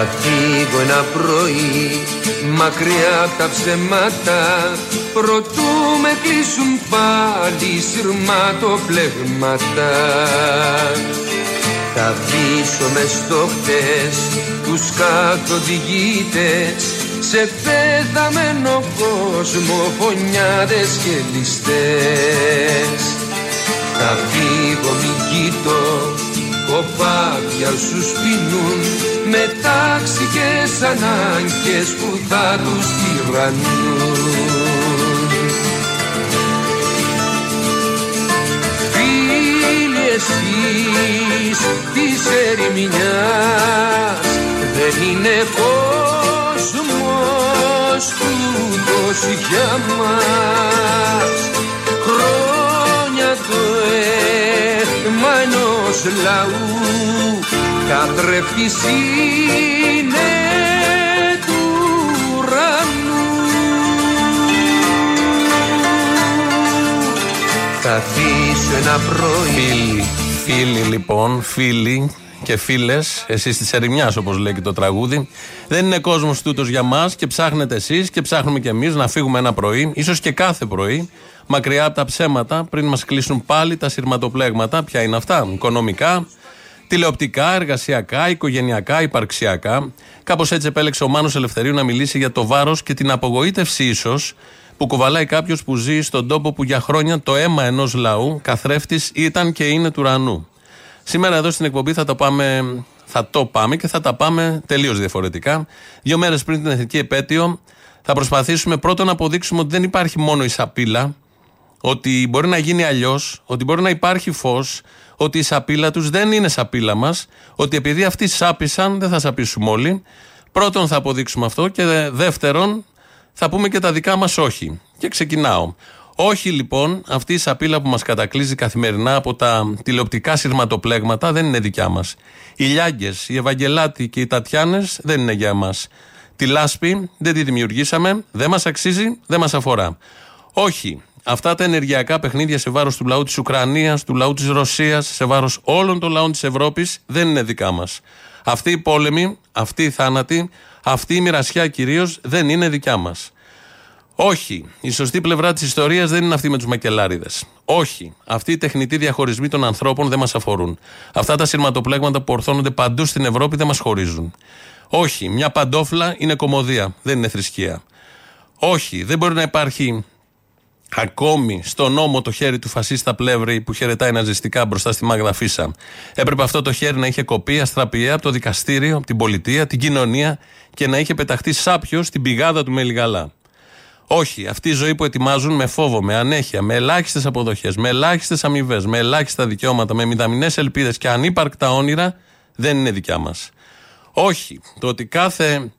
Θα φύγω ένα πρωί. Μακριά από τα ψέματα Προτού με κλείσουν πάλι σειρματοπλεγμάτα Θα αφήσω μες στο χτες τους καθοδηγήτες Σε πεθαμένο κόσμο φωνιάδες και ληστές. Θα φύγω μη κοιτώ κοπάδια σου σπινούν με ταξικές ανάγκες που θα τους τυραννούν. Φίλοι εσείς της ερημινιάς δεν είναι κόσμος τούτος για μας χρόνια το αίμα ενός λαού καθρέφτης είναι του ουρανού. Θα αφήσω ένα πρωί. Φίλοι, φίλοι λοιπόν, φίλοι και φίλες, εσείς της ερημιάς όπως λέει και το τραγούδι, δεν είναι κόσμος τούτος για μας και ψάχνετε εσείς και ψάχνουμε κι εμείς να φύγουμε ένα πρωί, ίσως και κάθε πρωί, μακριά από τα ψέματα, πριν μας κλείσουν πάλι τα σειρματοπλέγματα. Ποια είναι αυτά, οικονομικά, τηλεοπτικά, εργασιακά, οικογενειακά, υπαρξιακά. Κάπως έτσι επέλεξε ο Μάνος Ελευθερίου να μιλήσει για το βάρος και την απογοήτευση ίσως που κουβαλάει κάποιος που ζει στον τόπο που για χρόνια το αίμα ενός λαού καθρέφτης ήταν και είναι του ουρανού. Σήμερα εδώ στην εκπομπή θα το πάμε, θα το πάμε και θα τα πάμε τελείως διαφορετικά. Δύο μέρες πριν την εθνική επέτειο θα προσπαθήσουμε πρώτον να αποδείξουμε ότι δεν υπάρχει μόνο η σαπίλα, ότι μπορεί να γίνει αλλιώς, ότι μπορεί να υπάρχει φως, ότι η σαπίλα τους δεν είναι σαπίλα μας, ότι επειδή αυτοί σάπησαν, δεν θα σαπίσουμε όλοι. Πρώτον θα αποδείξουμε αυτό και δεύτερον θα πούμε και τα δικά μας όχι. Και ξεκινάω. Όχι λοιπόν, αυτή η σαπίλα που μας κατακλείζει καθημερινά από τα τηλεοπτικά σειρματοπλέγματα δεν είναι δικιά μας. Οι Λιάγκες, οι Ευαγγελάτοι και οι Τατιάνες δεν είναι για μας. Τη λάσπη δεν τη δημιουργήσαμε, δεν μας αξίζει, δεν μας αφορά. Όχι, αυτά τα ενεργειακά παιχνίδια σε βάρος του λαού της Ουκρανίας, του λαού της Ρωσίας, σε βάρος όλων των λαών της Ευρώπης δεν είναι δικά μας. Αυτή η πόλεμη, αυτή η θάνατη, αυτή η μοιρασιά κυρίως δεν είναι δικιά μας. Όχι. Η σωστή πλευρά της ιστορίας δεν είναι αυτή με τους μακελάριδες. Όχι. Αυτοί οι τεχνητοί διαχωρισμοί των ανθρώπων δεν μας αφορούν. Αυτά τα σειρματοπλέγματα που ορθώνονται παντού στην Ευρώπη δεν μας χωρίζουν. Όχι. Μια παντόφλα είναι κομμωδία. Δεν είναι θρησκεία. Όχι. Δεν μπορεί να υπάρχει ακόμη στο νόμο το χέρι του φασίστα πλεύρη που χαιρετάει ναζιστικά μπροστά στη Μάγδα Φίσα. Έπρεπε αυτό το χέρι να είχε κοπεί αστραπιαία από το δικαστήριο, από την πολιτεία, την κοινωνία και να είχε πεταχτεί σάπιος στην πηγάδα του Μελιγαλά. Όχι, αυτή η ζωή που ετοιμάζουν με φόβο, με ανέχεια, με ελάχιστες αποδοχές, με ελάχιστες αμοιβές, με ελάχιστα δικαιώματα, με μηδαμινές ελπίδες και ανύπαρκτα όνειρα δεν είναι δικιά μας. Όχι, το ότι κάθε.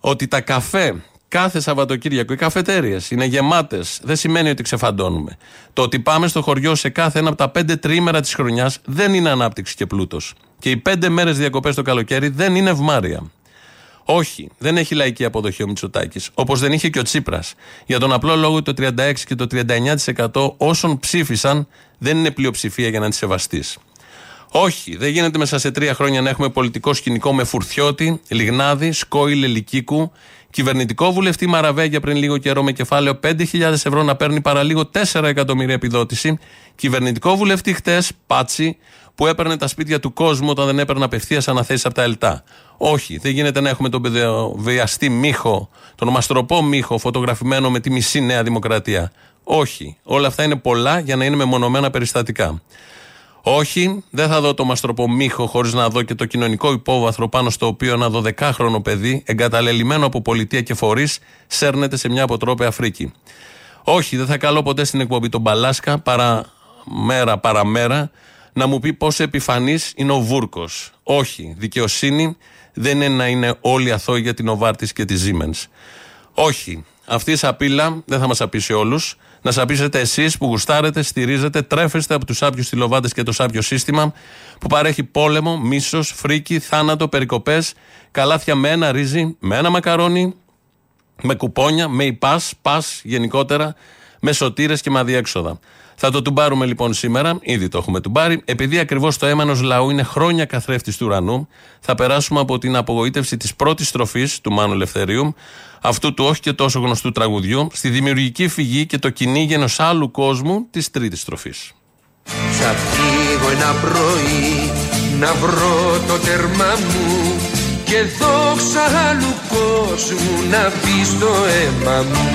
Ότι τα καφέ κάθε Σαββατοκύριακο οι καφετέρειε είναι γεμάτες, δεν σημαίνει ότι ξεφαντώνουμε. Το ότι πάμε στο χωριό σε κάθε ένα από τα πέντε τρίμερα της χρονιάς δεν είναι ανάπτυξη και πλούτος. Και οι πέντε μέρες διακοπές το καλοκαίρι δεν είναι ευμάρεια. Όχι, δεν έχει λαϊκή αποδοχή ο Μητσοτάκης. Όπως δεν είχε και ο Τσίπρας. Για τον απλό λόγο ότι το 36% και το 39% όσων ψήφισαν δεν είναι πλειοψηφία για να τη σεβαστεί. Όχι, δεν γίνεται μέσα σε τρία χρόνια να έχουμε πολιτικό σκηνικό με φουρτιώτη, λιγνάδι, σκόιλ, ελικίκου, κυβερνητικό βουλευτή Μαραβέγια πριν λίγο καιρό με κεφάλαιο 5.000 ευρώ να παίρνει παραλίγο 4 εκατομμύρια επιδότηση, κυβερνητικό βουλευτή χτες, πάτσι, που έπαιρνε τα σπίτια του κόσμου όταν δεν έπαιρνε απευθείας αναθέσεις από τα ΕΛΤΑ. Όχι, δεν γίνεται να έχουμε τον παιδοβιαστή Μίχο, τον μαστροπό Μίχο, φωτογραφημένο με τη μισή Νέα Δημοκρατία. Όχι. Όλα αυτά είναι πολλά για να είναι μεμονωμένα περιστατικά. Όχι, δεν θα δω το μαστροπό Μίχο χωρίς να δω και το κοινωνικό υπόβαθρο πάνω στο οποίο ένα 12χρονο παιδί, εγκαταλελειμμένο από πολιτεία και φορείς, σέρνεται σε μια αποτρόπαια φρίκη. Όχι, δεν θα καλώ ποτέ στην εκπομπή τον Μπαλάσκα παρά μέρα παραμέρα να μου πει πόσο επιφανής είναι ο Βούρκος. Όχι. Δικαιοσύνη δεν είναι να είναι όλοι αθώοι για την Οβάρτης και τη Siemens. Όχι. Αυτή η σαπίλα δεν θα μας απίσει όλους. Να σαπίσετε εσείς που γουστάρετε, στηρίζετε, τρέφεστε από τους άπιους τηλοβάτε και το σάπιο σύστημα που παρέχει πόλεμο, μίσος, φρίκι, θάνατο, περικοπές, καλάθια με ένα ρύζι, με ένα μακαρόνι, με κουπόνια, με υπάς, πας γενικότερα, με σωτήρες και με αδιέξοδα. Θα το τουμπάρουμε λοιπόν σήμερα, ήδη το έχουμε τουμπάρει. Επειδή ακριβώς το αίμα ενός λαού είναι χρόνια καθρέφτης του ουρανού, θα περάσουμε από την απογοήτευση της πρώτης στροφής του Μάνου Ελευθερίου, αυτού του όχι και τόσο γνωστού τραγουδιού, στη δημιουργική φυγή και το κυνήγι ενό άλλου κόσμου της τρίτης στροφής. Θα φύγω ένα πρωί να βρω το τέρμα μου και δόξα άλλου κόσμου να μπει στο αίμα μου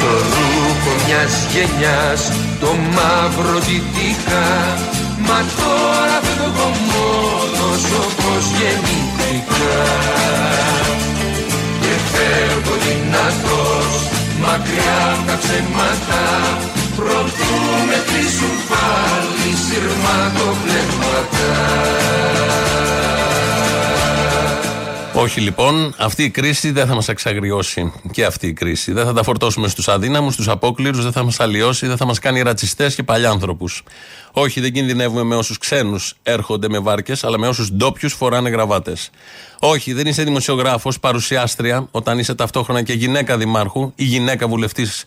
το ρούχο μιας γενιάς το μαύρο δυτικά Μα τώρα φεύγω μόνος όπως γεννήθηκα Και φεύγω δυνατός μακριά από τα ψέματα. Προτού με κλείσουν πάλι σειρματοπλέγματα όχι λοιπόν, αυτή η κρίση δεν θα μας εξαγριώσει. Και αυτή η κρίση. Δεν θα τα φορτώσουμε στους αδύναμους, στους απόκληρους, δεν θα μας αλλοιώσει, δεν θα μας κάνει ρατσιστές και παλιάνθρωπους. Όχι, δεν κινδυνεύουμε με όσους ξένους έρχονται με βάρκες, αλλά με όσους ντόπιους φοράνε γραβάτες. Όχι, δεν είσαι δημοσιογράφος, παρουσιάστρια, όταν είσαι ταυτόχρονα και γυναίκα δημάρχου ή γυναίκα βουλευτής,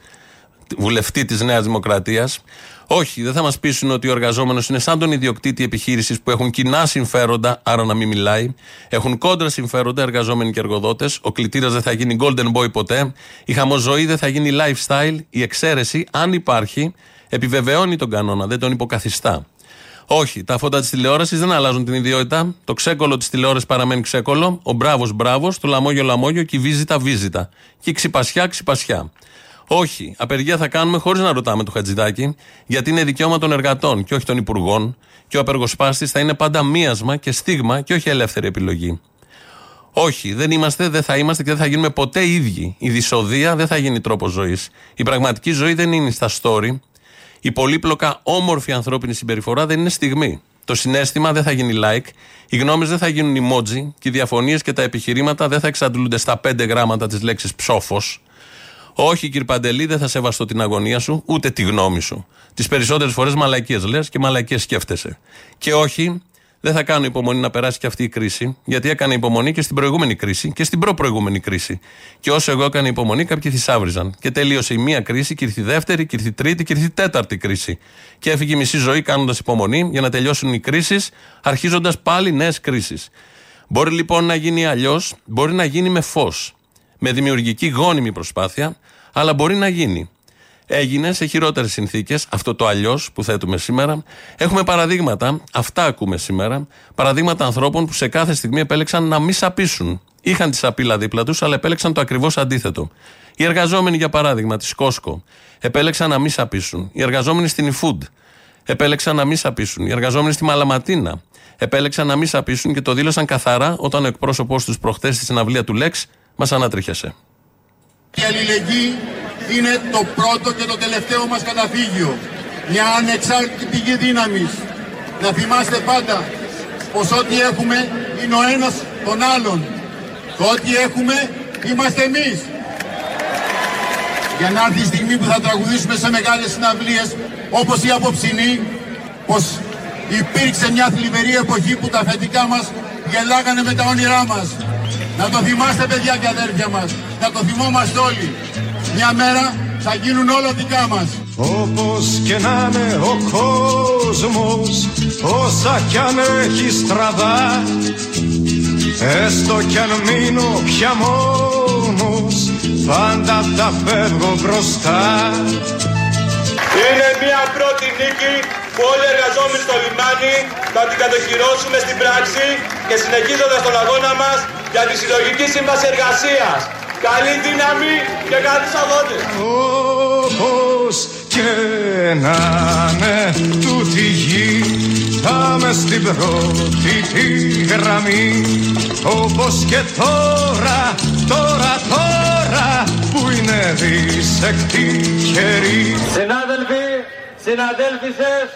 βουλευτή της Νέας Δημοκρατίας. Όχι, δεν θα μας πείσουν ότι ο εργαζόμενος είναι σαν τον ιδιοκτήτη επιχείρησης που έχουν κοινά συμφέροντα, άρα να μην μιλάει. Έχουν κόντρα συμφέροντα εργαζόμενοι και εργοδότες. Ο κλητήρας δεν θα γίνει golden boy ποτέ. Η χαμοζωή δεν θα γίνει lifestyle. Η εξαίρεση, αν υπάρχει, επιβεβαιώνει τον κανόνα, δεν τον υποκαθιστά. Όχι, τα φώτα της τηλεόρασης δεν αλλάζουν την ιδιότητα. Το ξέκολο της τηλεόρασης παραμένει ξέκολο. Ο μπράβος μπράβος, το λαμόγιο λαμόγιο και η βίζητα βίζητα. Και η ξυπασιά ξυπασιά. Όχι. Απεργία θα κάνουμε χωρίς να ρωτάμε το Χατζηδάκι, γιατί είναι δικαίωμα των εργατών και όχι των υπουργών. Και ο απεργοσπάστη θα είναι πάντα μίασμα και στίγμα και όχι ελεύθερη επιλογή. Όχι, δεν είμαστε, δεν θα είμαστε και δεν θα γίνουμε ποτέ ίδιοι. Η δυσοδεία δεν θα γίνει τρόπος ζωής. Η πραγματική ζωή δεν είναι στα story. Η πολύπλοκα όμορφη ανθρώπινη συμπεριφορά δεν είναι στιγμή. Το συνέστημα δεν θα γίνει like, οι γνώμες δεν θα γίνουν emoji και οι διαφωνίες και τα επιχειρήματα δεν θα εξαντλούνται στα πέντε γράμματα της λέξης ψόφος. Όχι, κύριε Παντελή, δεν θα σεβαστώ την αγωνία σου, ούτε τη γνώμη σου. Τις περισσότερες φορές μαλακίες λες και μαλακίες σκέφτεσαι. Και όχι, δεν θα κάνω υπομονή να περάσει και αυτή η κρίση, γιατί έκανα υπομονή και στην προηγούμενη κρίση και στην προ-προηγούμενη κρίση. Και όσο εγώ έκανα υπομονή, κάποιοι θησάβριζαν. Και τελείωσε η μία κρίση, και ήρθε η δεύτερη, και ήρθε η τρίτη, και ήρθε η τέταρτη κρίση. Και έφυγε η μισή ζωή κάνοντας υπομονή για να τελειώσουν οι κρίσεις, αρχίζοντας πάλι νέες κρίσεις. Μπορεί λοιπόν να γίνει αλλιώς, μπορεί να γίνει με φως με δημιουργική γόνιμη προσπάθεια, αλλά μπορεί να γίνει. Έγινε σε χειρότερες συνθήκες, αυτό το αλλιώς που θέτουμε σήμερα. Έχουμε παραδείγματα, αυτά ακούμε σήμερα, παραδείγματα ανθρώπων που σε κάθε στιγμή επέλεξαν να μην σαπίσουν. Είχαν τη σαπίλα δίπλα τους, αλλά επέλεξαν το ακριβώς αντίθετο. Οι εργαζόμενοι, για παράδειγμα, της Κόσκο, επέλεξαν να μην σαπίσουν. Οι εργαζόμενοι στην eFood επέλεξαν να μην σαπίσουν. Οι εργαζόμενοι στη Μαλαματίνα επέλεξαν να μην σαπίσουν και το δήλωσαν καθαρά όταν ο εκπρόσωπός τους προχθές στη συναυλία του Λέξ μας ανατρίχιασε. Η αλληλεγγύη είναι το πρώτο και το τελευταίο μας καταφύγιο. Μια ανεξάρτητη πηγή δύναμης. Να θυμάστε πάντα πως ό,τι έχουμε είναι ο ένας τον άλλον. Το ό,τι έχουμε είμαστε εμείς. Για να έρθει η στιγμή που θα τραγουδήσουμε σε μεγάλες συναυλίες όπως η απόψινή, πως υπήρξε μια θλιβερή εποχή που τα αφεντικά μας γελάγανε με τα όνειρά μας. Να το θυμάστε παιδιά και αδέρφια μας. Να το θυμόμαστε όλοι. Μια μέρα θα γίνουν όλα δικά μας. Όπως και να είναι ο κόσμος Όσα κι αν έχει στραβά Έστω κι αν μείνω πια μόνος Πάντα τα φεύγω μπροστά Είναι μια πρώτη νίκη που όλοι οι εργαζόμενοι στο λιμάνι θα την κατοχυρώσουμε στην πράξη και συνεχίζοντας τον αγώνα μας για τη συλλογική σύμβαση εργασίας. Καλή δύναμη και καλούς αγώνες. Όπως και να είναι τούτη γη Πάμε στην πρώτη τη γραμμή Όπως και τώρα, τώρα, τώρα Που είναι δυσεκτή καιρή Συνάδελφοι, συναδέλφισες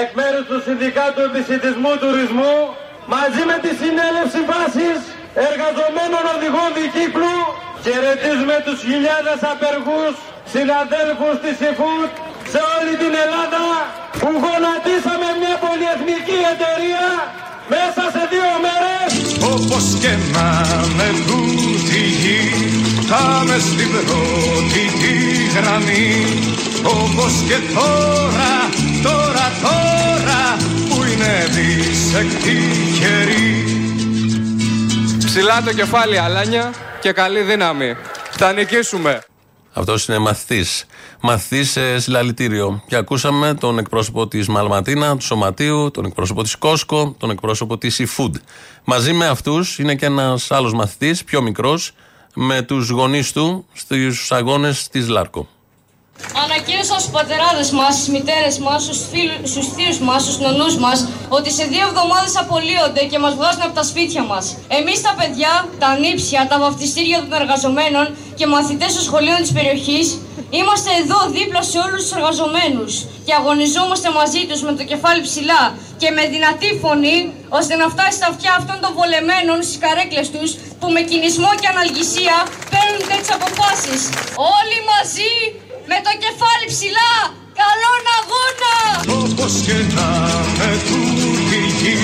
εκ μέρους του Συνδικάτου Επισητισμού Τουρισμού μαζί με τη συνέλευση βάσης εργαζομένων οδηγών δικύκλου χαιρετίζουμε τους χιλιάδες απεργούς συναδέλφους της ΕΦΟΥΤ σε όλη την Ελλάδα που γονατίσαμε μια πολυεθνική εταιρεία μέσα σε δύο μέρες. Όπως και να με τούτη γη Πάμε στην πρώτη τη γραμμή όπως και τώρα, τώρα, τώρα που είναι δυσεκτή καιρή Ψηλά το κεφάλι Αλάνια και καλή δύναμη. Θα νικήσουμε. Αυτός είναι μαθητής. Μαθητής σε συλλαλητήριο. Και ακούσαμε τον εκπρόσωπο της Μαλματίνα, του Σωματείου, τον εκπρόσωπο της Κόσκο, τον εκπρόσωπο της eFood. Μαζί με αυτούς είναι και ένας άλλος μαθητής, πιο μικρός, με τους γονείς του στους αγώνες της Λάρκο. Ανακοίνωσα στους πατεράδες μας, στις μητέρες μας, στους θείους μας, στους νονούς μας, ότι σε δύο εβδομάδες απολύονται και μας βγάζουν από τα σπίτια μας. Εμείς τα παιδιά, τα νύψια, τα βαφτιστήρια των εργαζομένων και μαθητές των σχολείων της περιοχής, είμαστε εδώ δίπλα σε όλους τους εργαζομένους και αγωνιζόμαστε μαζί τους με το κεφάλι ψηλά και με δυνατή φωνή, ώστε να φτάσει στα αυτιά αυτών των βολεμένων στις καρέκλες τους που με κινησμό και αναλγησία παίρνουν τέτοιες αποφάσεις. Όλοι μαζί με το κεφάλι ψηλά, καλόν αγώνα! Όπως και να με τούτη γη,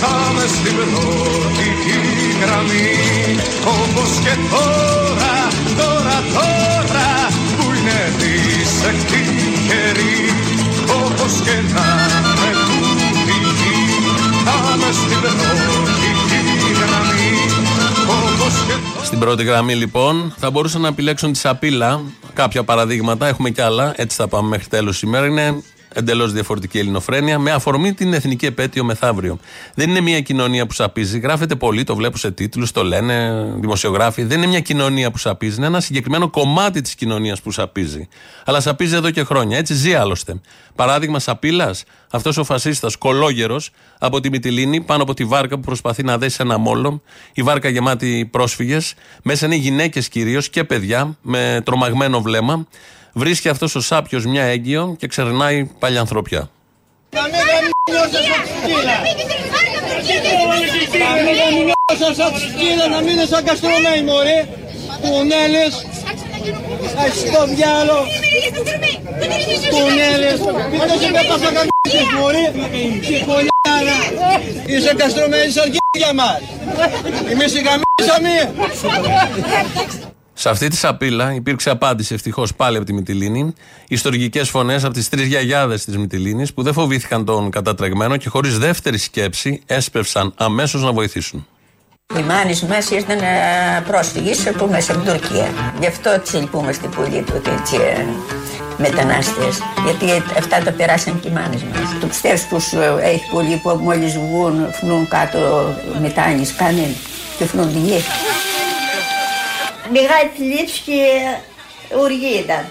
θα με στην πρώτη γραμμή. Όπως και τώρα, τώρα, τώρα, που είναι δυσεκτή καιρή. Όπως και να με τούτη γη, θα με στην πρώτη γραμμή. Στην πρώτη γραμμή λοιπόν θα μπορούσαν να επιλέξουν τη σαπίλα κάποια παραδείγματα, έχουμε κι άλλα, έτσι θα πάμε μέχρι τέλος σήμερα. Είναι εντελώς διαφορετική ελληνοφρένεια, με αφορμή την εθνική επέτειο μεθαύριο. Δεν είναι μια κοινωνία που σαπίζει. Γράφεται πολύ, το βλέπω σε τίτλους, το λένε δημοσιογράφοι. Δεν είναι μια κοινωνία που σαπίζει. Είναι ένα συγκεκριμένο κομμάτι της κοινωνίας που σαπίζει. Αλλά σαπίζει εδώ και χρόνια. Έτσι ζει άλλωστε. Παράδειγμα σαπίλας, αυτός ο φασίστας κολόγερος από τη Μυτιλίνη, πάνω από τη βάρκα που προσπαθεί να δέσει ένα μόλο. Η βάρκα γεμάτη πρόσφυγες. Μέσα είναι γυναίκες κυρίως και παιδιά με τρομαγμένο βλέμμα. Βρίσκει αυτός ο σάπιος μια έγκυο και ξερνάει παλιανθρωπιά. Να μην να μην σαν καστρωμένοι μωρέ, κουνέλες, στο διάλο, κουνέλες, μην σε πέπασα καμίσες μωρέ, κονιάρα, είσαι καστρωμένοι σαν για μας, εμείς οι καμίσαμε. Σε αυτή τη σαπίλα υπήρξε απάντηση ευτυχώς πάλι από τη Μυτιλίνη. Ιστορικές φωνές από τις τρεις γιαγιάδες της Μυτιλίνης που δεν φοβήθηκαν τον κατατρεγμένο και χωρίς δεύτερη σκέψη έσπευσαν αμέσως να βοηθήσουν. Οι μάνοι μας ήρθαν πρόσφυγες που μέσα από την Τουρκία. Γι' αυτό τι λυπούμε στην πολύ του έτσι μετανάστες. Γιατί αυτά τα περάσαν και οι μάνες μας. Του πιστεύω που έχει πολύ που μόλις βγουν, φνούν κάτω μετάνιε, κάνε και φνούν τη γη. Μεγάλη θλίψη και οργή ήταν.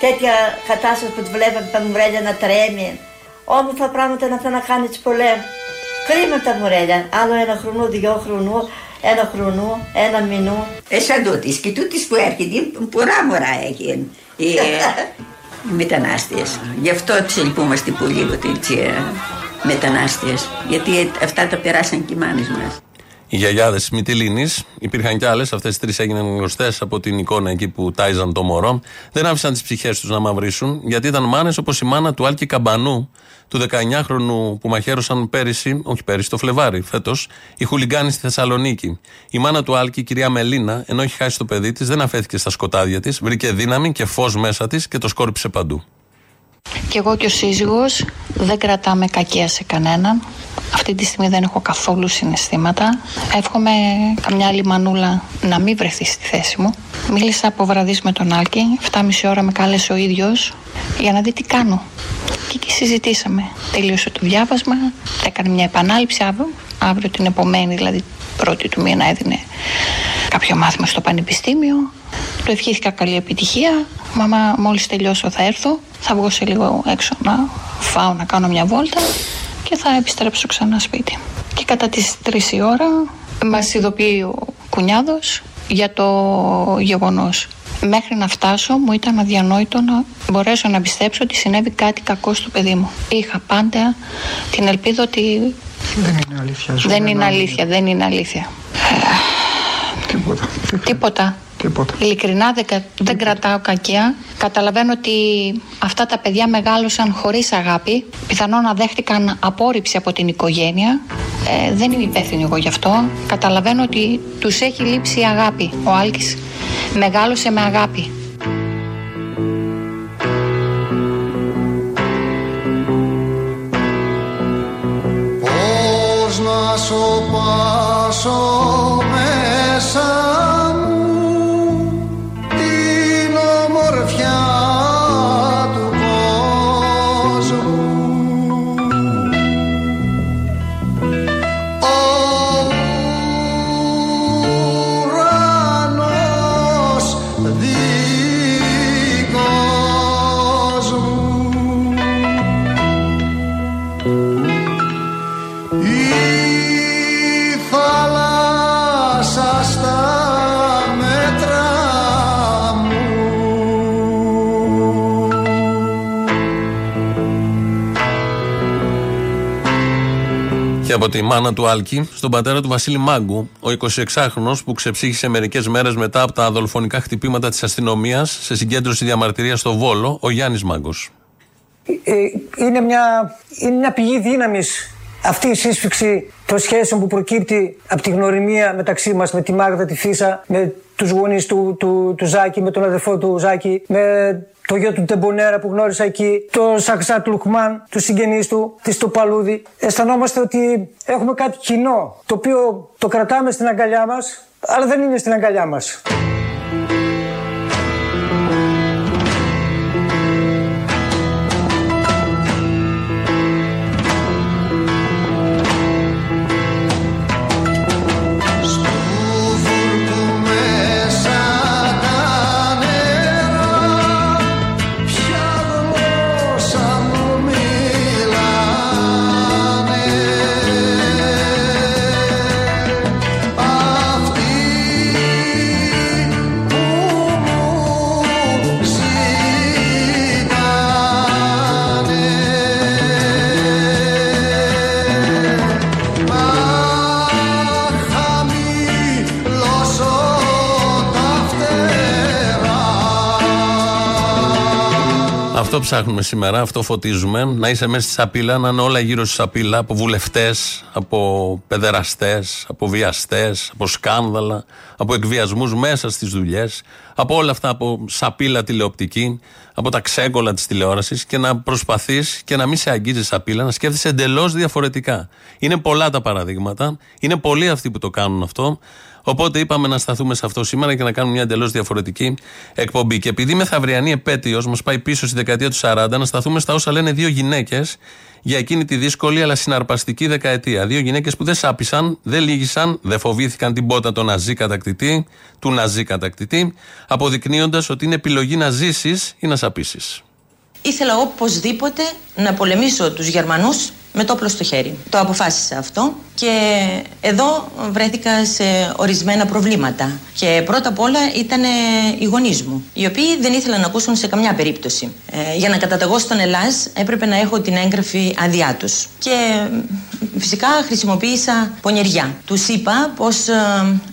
Τέτοια κατάσταση που τη βλέπαμε τα μουρέλια να τρέμει. Όμορφα πράγματα να θα να κάνει τι πολέμου. Κρίμα τα μουρέλια. Άλλο ένα χρονό, δυο χρονού, ένα χρονού, ένα μηνού. Ε, σαν τούτης και τούτης που έρχεται, πολλά μωρά έχει οι, οι μετανάστες. Γι' αυτό τις λυπούμαστε πολύ ότι οι μετανάστες. Γιατί αυτά τα περάσαν και οι μάνες μας οι γιαγιάδες τη Μυτιλίνης, υπήρχαν κι άλλες, αυτές τι τρεις έγιναν γνωστές από την εικόνα εκεί που τάιζαν το μωρό, δεν άφησαν τις ψυχές τους να μαυρίσουν, γιατί ήταν μάνες όπως η μάνα του Άλκη Καμπανού, του 19χρονου που μαχαίρωσαν πέρυσι, όχι πέρυσι, το Φλεβάρι φέτος, οι χουλιγκάνοι στη Θεσσαλονίκη. Η μάνα του Άλκη, η κυρία Μελίνα, ενώ έχει χάσει το παιδί της, δεν αφέθηκε στα σκοτάδια της, βρήκε δύναμη και φως μέσα της και το σκόρπισε παντού. Κι εγώ και ο σύζυγος δεν κρατάμε κακία σε κανέναν. Αυτή τη στιγμή δεν έχω καθόλου συναισθήματα. Εύχομαι καμιά άλλη μανούλα να μην βρεθεί στη θέση μου. Μίλησα από βραδείς με τον Άλκη, 7,5 ώρα με κάλεσε ο ίδιος για να δει τι κάνω. Και εκεί συζητήσαμε. Τελείωσε το διάβασμα, έκανε μια επανάληψη αύριο, αύριο την επομένη, δηλαδή πρώτη του μήνα έδινε κάποιο μάθημα στο πανεπιστήμιο. Του ευχήθηκα καλή επιτυχία. Μαμά, μόλις τελειώσω θα έρθω. Θα βγω σε λίγο έξω να φάω, να κάνω μια βόλτα και θα επιστρέψω ξανά σπίτι. Και κατά τις 3 η ώρα μας ειδοποιεί ο κουνιάδος για το γεγονός. Μέχρι να φτάσω μου ήταν αδιανόητο να μπορέσω να πιστέψω ότι συνέβη κάτι κακό στο παιδί μου. Είχα πάντα την ελπίδα ότι δεν είναι αλήθεια. Δεν είναι αλήθεια, δεν είναι αλήθεια. Τίποτα. Τίποτα. Τίποτα. Ειλικρινά δεν, δεν κρατάω κακία. Καταλαβαίνω ότι αυτά τα παιδιά μεγάλωσαν χωρίς αγάπη. Πιθανόν να δέχτηκαν απόρριψη από την οικογένεια. Ε, δεν είμαι υπεύθυνη εγώ γι' αυτό. Καταλαβαίνω ότι τους έχει λείψει η αγάπη. Ο Άλκης μεγάλωσε με αγάπη. Πάσο πάσο μέσα Και από τη μάνα του Άλκη στον πατέρα του Βασίλη Μάγκου, ο 26χρονο που ξεψύχησε μερικές μέρες μετά από τα δολοφονικά χτυπήματα της αστυνομίας σε συγκέντρωση διαμαρτυρίας στο Βόλο, ο Γιάννης Μάγκος. Ε, είναι, μια, είναι μια πηγή δύναμης αυτή η σύσφυξη των σχέσεων που προκύπτει από τη γνωριμία μεταξύ μας με τη Μάγδα, τη Φίσα, με τους γονείς του, του, του Ζάκη, με τον αδερφό του Ζάκη, με το γιο του Τεμπονέρα που γνώρισα εκεί, το Σαξάτ Λουκμάν, τους συγγενείς του, της Τοπαλούδη. Αισθανόμαστε ότι έχουμε κάτι κοινό, το οποίο το κρατάμε στην αγκαλιά μας, αλλά δεν είναι στην αγκαλιά μας. Αυτό ψάχνουμε σήμερα, αυτό φωτίζουμε. Να είσαι μέσα στη σαπίλα, να είναι όλα γύρω στη σαπίλα από βουλευτές, από παιδεραστές, από βιαστές, από σκάνδαλα, από εκβιασμούς μέσα στις δουλειές, από όλα αυτά, από σαπίλα τηλεοπτική, από τα ξέγκολα της τηλεόρασης και να προσπαθείς και να μην σε αγγίζει σαπίλα, να σκέφτεσαι εντελώς διαφορετικά. Είναι πολλά τα παραδείγματα, είναι πολλοί αυτοί που το κάνουν αυτό. Οπότε είπαμε να σταθούμε σε αυτό σήμερα και να κάνουμε μια εντελώς διαφορετική εκπομπή. Και επειδή μεθαυριανή επέτειος μας πάει πίσω στη δεκαετία του 40, να σταθούμε στα όσα λένε δύο γυναίκες για εκείνη τη δύσκολη αλλά συναρπαστική δεκαετία. Δύο γυναίκες που δεν σάπησαν, δεν λύγησαν, δεν φοβήθηκαν την πότα του ναζί κατακτητή, του ναζί κατακτητή, αποδεικνύοντας ότι είναι επιλογή να ζήσεις ή να σαπίσεις. Ήθελα οπωσδήποτε να πολεμήσω τους Γερμανούς με το όπλο στο χέρι. Το αποφάσισα αυτό και εδώ βρέθηκα σε ορισμένα προβλήματα. Και πρώτα απ' όλα ήταν οι γονείς μου, οι οποίοι δεν ήθελαν να ακούσουν σε καμιά περίπτωση. Ε, για να καταταγώ στον Ελλάς έπρεπε να έχω την έγγραφη άδειά τους. Και ε, φυσικά χρησιμοποίησα πονηριά. Τους είπα πως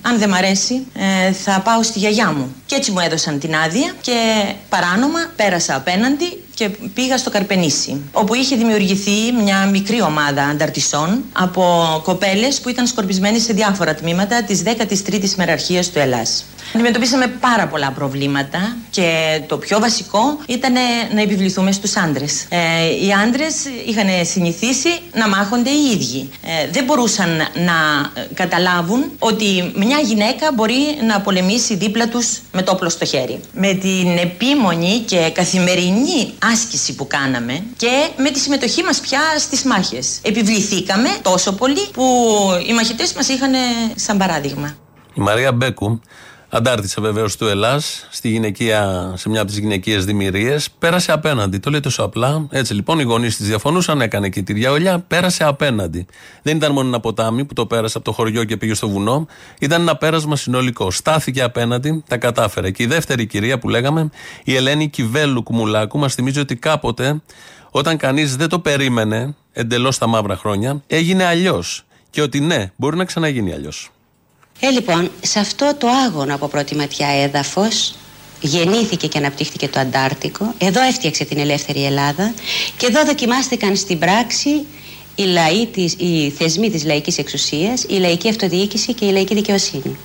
αν δεν μ' αρέσει ε, θα πάω στη γιαγιά μου. Και έτσι μου έδωσαν την άδεια και παράνομα πέρασα απέναντι και πήγα στο Καρπενήσι, όπου είχε δημιουργηθεί μια μικρή ομάδα ανταρτησών από κοπέλες που ήταν σκορπισμένες σε διάφορα τμήματα της 13ης μεραρχίας του Ελλάς. Αντιμετωπίσαμε πάρα πολλά προβλήματα και το πιο βασικό ήταν να επιβληθούμε στους άντρες. Ε, οι άντρες είχαν συνηθίσει να μάχονται οι ίδιοι. Ε, δεν μπορούσαν να ε, καταλάβουν ότι μια γυναίκα μπορεί να πολεμήσει δίπλα τους με το όπλο στο χέρι. Με την επίμονη και καθημερινή άσκηση που κάναμε και με τη συμμετοχή μας πια στις μάχες. Επιβληθήκαμε τόσο πολύ που οι μαχητές μας είχαν σαν παράδειγμα. Η Μαρία Μπέκου, αντάρτησα βεβαίως του Ελλάς, στη γυναικεία, σε μια από τις γυναικείες δημιουργίες, πέρασε απέναντι. Το λέει τόσο απλά. Έτσι λοιπόν, οι γονείς της διαφωνούσαν, έκανε και τη διαολιά, πέρασε απέναντι. Δεν ήταν μόνο ένα ποτάμι που το πέρασε από το χωριό και πήγε στο βουνό, ήταν ένα πέρασμα συνολικό. Στάθηκε απέναντι, τα κατάφερε. Και η δεύτερη κυρία που λέγαμε, η Ελένη Κιβέλου Κουμουλάκου, μας θυμίζει ότι κάποτε, όταν κανείς δεν το περίμενε, εντελώς τα μαύρα χρόνια, έγινε αλλιώς. Και ότι ναι, μπορεί να ξαναγίνει αλλιώς. Ε, λοιπόν, σε αυτό το άγωνο από πρώτη ματιά έδαφος γεννήθηκε και αναπτύχθηκε το Αντάρτικο. Εδώ έφτιαξε την ελεύθερη Ελλάδα και εδώ δοκιμάστηκαν στην πράξη οι, λαοί της, οι θεσμοί της λαϊκής εξουσίας, η λαϊκή αυτοδιοίκηση και η λαϊκή δικαιοσύνη.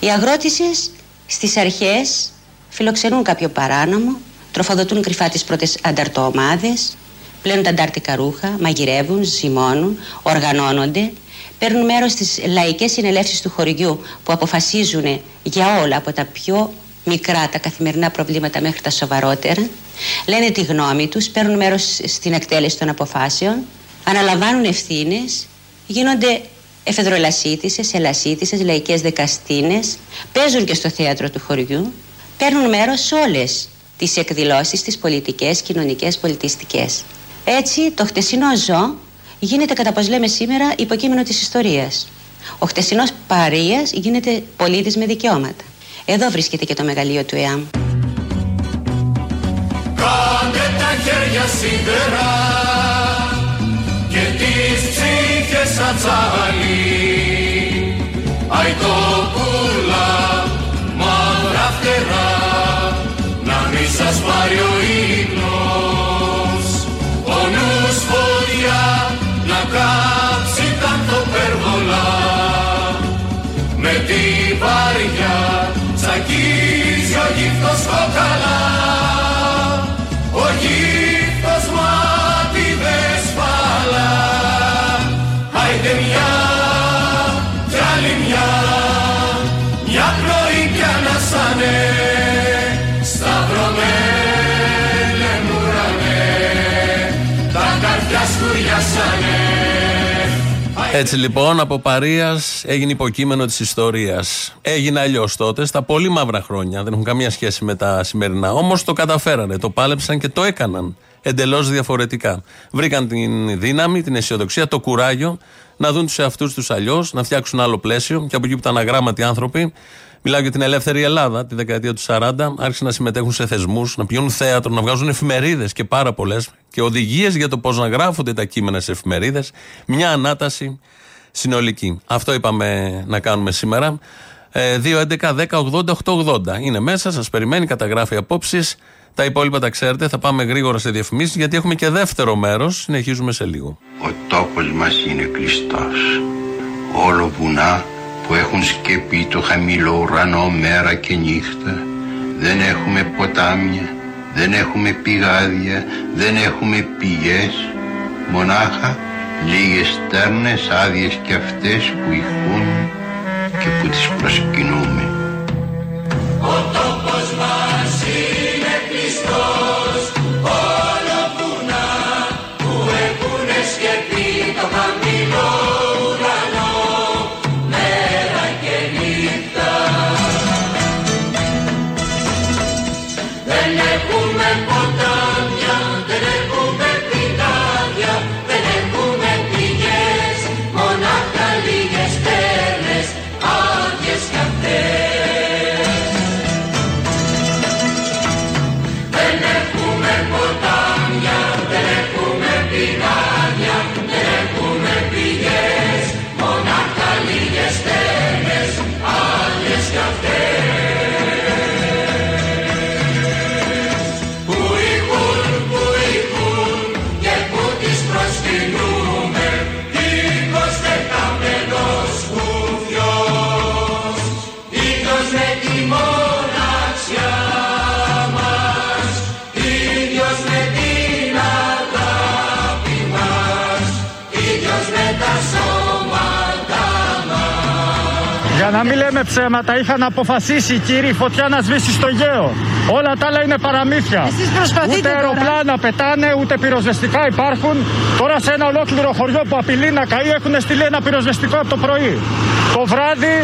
Οι αγρότησες στις αρχές φιλοξενούν κάποιο παράνομο, τροφοδοτούν κρυφά τις πρώτες ανταρτοομάδες, πλένουν τα αντάρτικα ρούχα, μαγειρεύουν, ζυμώνουν, οργανώνονται, παίρνουν μέρος στις λαϊκές συνελεύσεις του χωριού που αποφασίζουν για όλα από τα πιο μικρά τα καθημερινά προβλήματα μέχρι τα σοβαρότερα, λένε τη γνώμη τους, παίρνουν μέρος στην εκτέλεση των αποφάσεων, αναλαμβάνουν ευθύνες, γίνονται εφεδρολασίτησες, ελασίτησες, λαϊκές δικαστίνες, παίζουν και στο θέατρο του χωριού, παίρνουν μέρος σε όλες τις εκδηλώσεις, τις πολιτικές, κοινωνικές, πολιτιστικές. Έτσι, το χτεσινό ζώο γίνεται κατά πως λέμε σήμερα υποκείμενο της ιστορίας. Ο χτεσινός παρείας γίνεται πολίτης με δικαιώματα. Εδώ βρίσκεται και το μεγαλείο του ΕΑΜ. Κάντε τα χέρια σιδερά και τις ψήφες ατσάλι Αϊτόπουλα, μαύρα φτερά να μη σας πάρει ο γύφτος κοκαλά ο γύφτος μάτι δεν σπαλά Άιντε μια κι άλλη μια. Μια πνοή κι ανασάνε σταυρωμένε μουρανέ. Τα καρδιά σκουριάσανε Έτσι λοιπόν από παρεία έγινε υποκείμενο της ιστορίας. Έγινε αλλιώς τότε, στα πολύ μαύρα χρόνια. Δεν έχουν καμία σχέση με τα σημερινά. Όμως το καταφέρανε, το πάλεψαν και το έκαναν. Εντελώς διαφορετικά. Βρήκαν την δύναμη, την αισιοδοξία, το κουράγιο να δουν τους εαυτούς τους αλλιώς, να φτιάξουν άλλο πλαίσιο. Και από εκεί που ήταν αγράμματοι άνθρωποι, μιλάω για την ελεύθερη Ελλάδα τη δεκαετία του 40, άρχισαν να συμμετέχουν σε θεσμούς, να πηγαίνουν θέατρο, να βγάζουν εφημερίδες και πάρα πολλές και οδηγίες για το πώς να γράφονται τα κείμενα σε εφημερίδες. Μια ανάταση συνολική. Αυτό είπαμε να κάνουμε σήμερα. Ε, 2.11.10.80.880 είναι μέσα, σας περιμένει, καταγράφει απόψεις. Τα υπόλοιπα τα ξέρετε, θα πάμε γρήγορα σε διαφημίσεις γιατί έχουμε και δεύτερο μέρος. Συνεχίζουμε σε λίγο. Ο τόπος μας είναι κλειστός. Όλο βουνά που έχουν σκεπεί το χαμηλό ουρανό μέρα και νύχτα. Δεν έχουμε ποτάμια, δεν έχουμε πηγάδια, δεν έχουμε πηγές. Μονάχα λίγες στέρνες άδειες κι αυτές που ηχούν και που τις προσκυνούμε. Ο τόπος μας είναι κλειστός Για να μην λέμε ψέματα, είχαν αποφασίσει οι κύριοι φωτιά να σβήσει στο γέο. Όλα τα άλλα είναι παραμύθια. προσπαθείτε ούτε τώρα. αεροπλάνα πετάνε, ούτε πυροσβεστικά υπάρχουν. Τώρα σε ένα ολόκληρο χωριό που απειλεί να καεί έχουν στείλει ένα πυροσβεστικό από το πρωί. Το βράδυ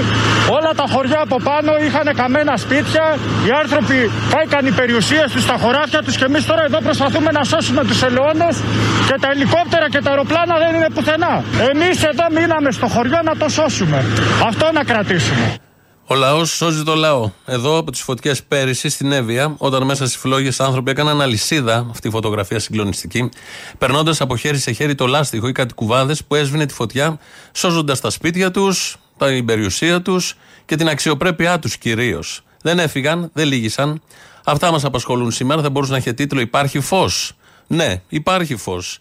όλα τα χωριά από πάνω είχαν καμένα σπίτια. Οι άνθρωποι κάηκαν οι περιουσίες τους στα χωράφια τους και εμείς τώρα εδώ προσπαθούμε να σώσουμε τους ελαιώνες και τα ελικόπτερα και τα αεροπλάνα δεν είναι πουθενά. Εμείς εδώ μείναμε στο χωριό να το σώσουμε. Αυτό να κρατήσουμε. Ο λαός σώζει το λαό. Εδώ από τις φωτιές πέρυσι στην Εύβοια, όταν μέσα στις φλόγες άνθρωποι έκαναν αλυσίδα, αυτή η φωτογραφία συγκλονιστική, περνώντας από χέρι σε χέρι το λάστιχο ή κάτι κουβάδες που έσβηνε τη φωτιά, σώζοντας τα σπίτια τους, την περιουσία τους και την αξιοπρέπειά τους κυρίως. Δεν έφυγαν, δεν λύγησαν. Αυτά μας απασχολούν σήμερα. Θα μπορούσε να έχει τίτλο Υπάρχει φως. Ναι, υπάρχει φως.